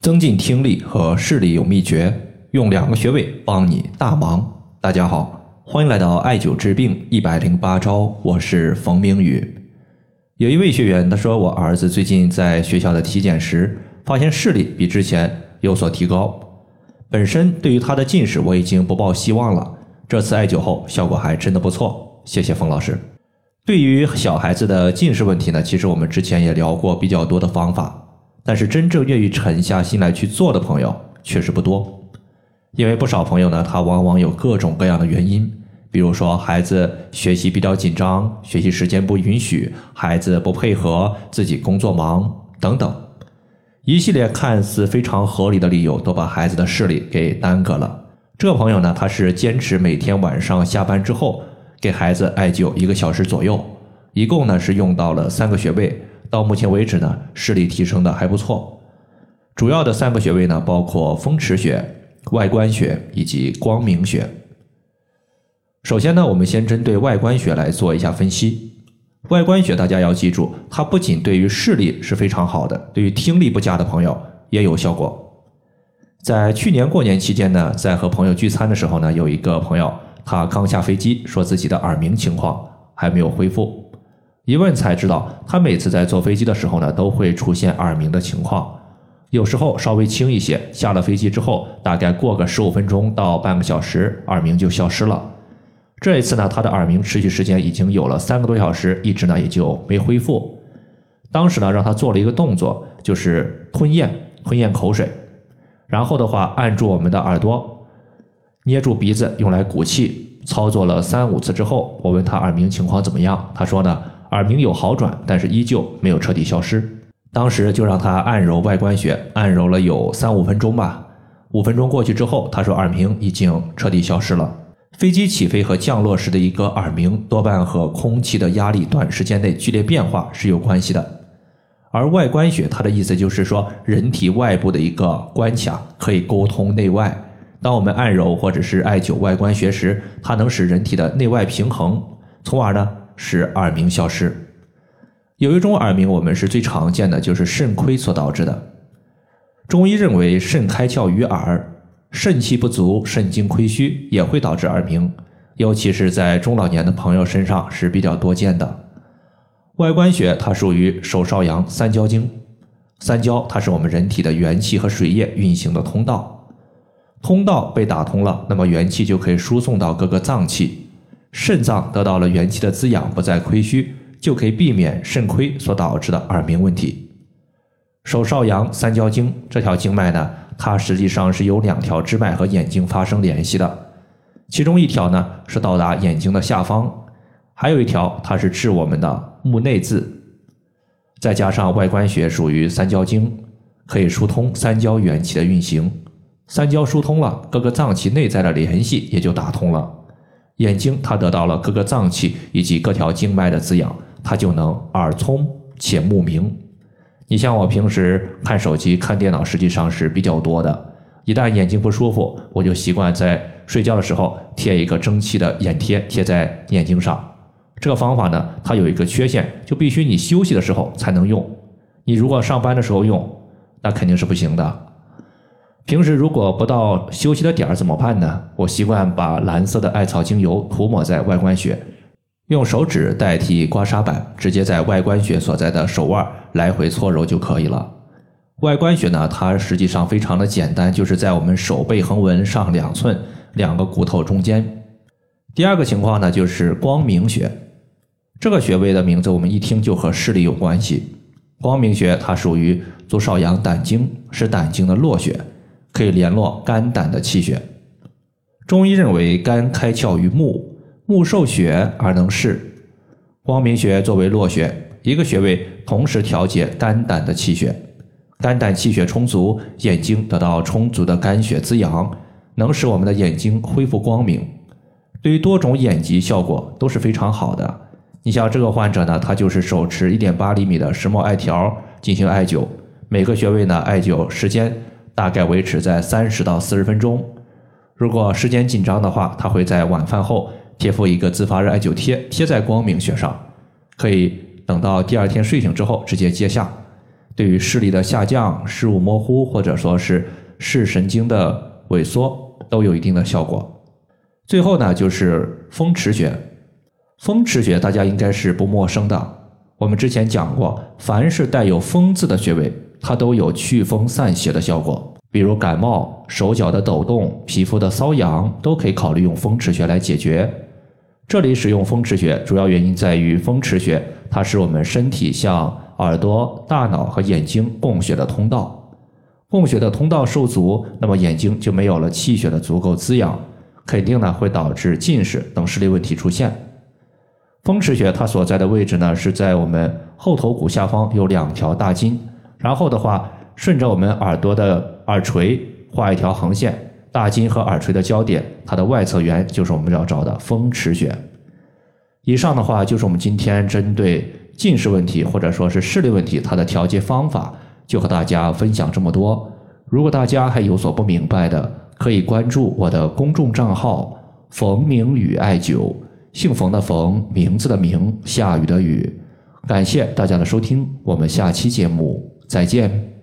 增进听力和视力有秘诀，用两个穴位帮你大忙。大家好，欢迎来到艾灸治病一百零八招，我是冯明宇。有一位学员他说，我儿子最近在学校的体检时，发现视力比之前有所提高。本身对于他的近视，我已经不抱希望了。这次艾灸后，效果还真的不错。谢谢冯老师。对于小孩子的近视问题呢，其实我们之前也聊过比较多的方法。但是真正愿意沉下心来去做的朋友确实不多，因为不少朋友呢，他往往有各种各样的原因，比如说孩子学习比较紧张，学习时间不允许，孩子不配合，自己工作忙等等，一系列看似非常合理的理由，都把孩子的视力给耽搁了。这个朋友呢，他是坚持每天晚上下班之后给孩子艾灸一个小时左右，一共呢是用到了三个穴位。到目前为止呢，视力提升的还不错。主要的三个穴位呢，包括风池穴、外关穴以及光明穴。首先呢，我们先针对外关穴来做一下分析。外关穴大家要记住，它不仅对于视力是非常好的，对于听力不佳的朋友也有效果。在去年过年期间呢，在和朋友聚餐的时候呢，有一个朋友他刚下飞机，说自己的耳鸣情况还没有恢复。一问才知道，他每次在坐飞机的时候呢，都会出现耳鸣的情况，有时候稍微轻一些，下了飞机之后，大概过个十五分钟到半个小时，耳鸣就消失了。这一次呢，他的耳鸣持续时间已经有了三个多小时，一直呢也就没恢复。当时呢，让他做了一个动作，就是吞咽，吞咽口水，然后的话按住我们的耳朵，捏住鼻子用来鼓气，操作了三五次之后，我问他耳鸣情况怎么样，他说呢。耳鸣有好转，但是依旧没有彻底消失。当时就让他按揉外关穴，按揉了有三五分钟吧。五分钟过去之后，他说耳鸣已经彻底消失了。飞机起飞和降落时的一个耳鸣，多半和空气的压力短时间内剧烈变化是有关系的。而外关穴，它的意思就是说，人体外部的一个关卡，可以沟通内外。当我们按揉或者是艾灸外关穴时，它能使人体的内外平衡，从而呢。使耳鸣消失。有一种耳鸣，我们是最常见的，就是肾亏所导致的。中医认为，肾开窍于耳，肾气不足、肾精亏虚也会导致耳鸣，尤其是在中老年的朋友身上是比较多见的。外关穴它属于手少阳三焦经，三焦它是我们人体的元气和水液运行的通道，通道被打通了，那么元气就可以输送到各个脏器。肾脏得到了元气的滋养，不再亏虚，就可以避免肾亏所导致的耳鸣问题。手少阳三焦经这条经脉呢，它实际上是有两条支脉和眼睛发生联系的，其中一条呢是到达眼睛的下方，还有一条它是治我们的目内眦。再加上外关穴属于三焦经，可以疏通三焦元气的运行，三焦疏通了，各个脏器内在的联系也就打通了。眼睛它得到了各个脏器以及各条经脉的滋养，它就能耳聪且目明。你像我平时看手机、看电脑，实际上是比较多的。一旦眼睛不舒服，我就习惯在睡觉的时候贴一个蒸汽的眼贴贴在眼睛上。这个方法呢，它有一个缺陷，就必须你休息的时候才能用。你如果上班的时候用，那肯定是不行的。平时如果不到休息的点儿怎么办呢？我习惯把蓝色的艾草精油涂抹在外关穴，用手指代替刮痧板，直接在外关穴所在的手腕来回搓揉就可以了。外关穴呢，它实际上非常的简单，就是在我们手背横纹上两寸两个骨头中间。第二个情况呢，就是光明穴，这个穴位的名字我们一听就和视力有关系。光明穴它属于足少阳胆经，是胆经的络穴。可以联络肝胆的气血。中医认为，肝开窍于目，目受血而能视。光明穴作为络穴，一个穴位同时调节肝胆的气血。肝胆气血充足，眼睛得到充足的肝血滋养，能使我们的眼睛恢复光明。对于多种眼疾效果都是非常好的。你像这个患者呢，他就是手持一点八厘米的石墨艾条进行艾灸，每个穴位呢艾灸时间。大概维持在三十到四十分钟。如果时间紧张的话，他会在晚饭后贴敷一个自发热艾灸贴，贴在光明穴上，可以等到第二天睡醒之后直接揭下。对于视力的下降、视物模糊或者说是视神经的萎缩都有一定的效果。最后呢，就是风池穴。风池穴大家应该是不陌生的。我们之前讲过，凡是带有“风”字的穴位，它都有祛风散邪的效果。比如感冒、手脚的抖动、皮肤的瘙痒，都可以考虑用风池穴来解决。这里使用风池穴，主要原因在于风池穴它是我们身体向耳朵、大脑和眼睛供血的通道。供血的通道受阻，那么眼睛就没有了气血的足够滋养，肯定呢会导致近视等视力问题出现。风池穴它所在的位置呢，是在我们后头骨下方有两条大筋，然后的话，顺着我们耳朵的耳垂画一条横线，大筋和耳垂的交点，它的外侧缘就是我们要找的风池穴。以上的话就是我们今天针对近视问题或者说是视力问题，它的调节方法，就和大家分享这么多。如果大家还有所不明白的，可以关注我的公众账号“冯明宇艾灸”。姓冯的冯，名字的名，下雨的雨。感谢大家的收听，我们下期节目再见。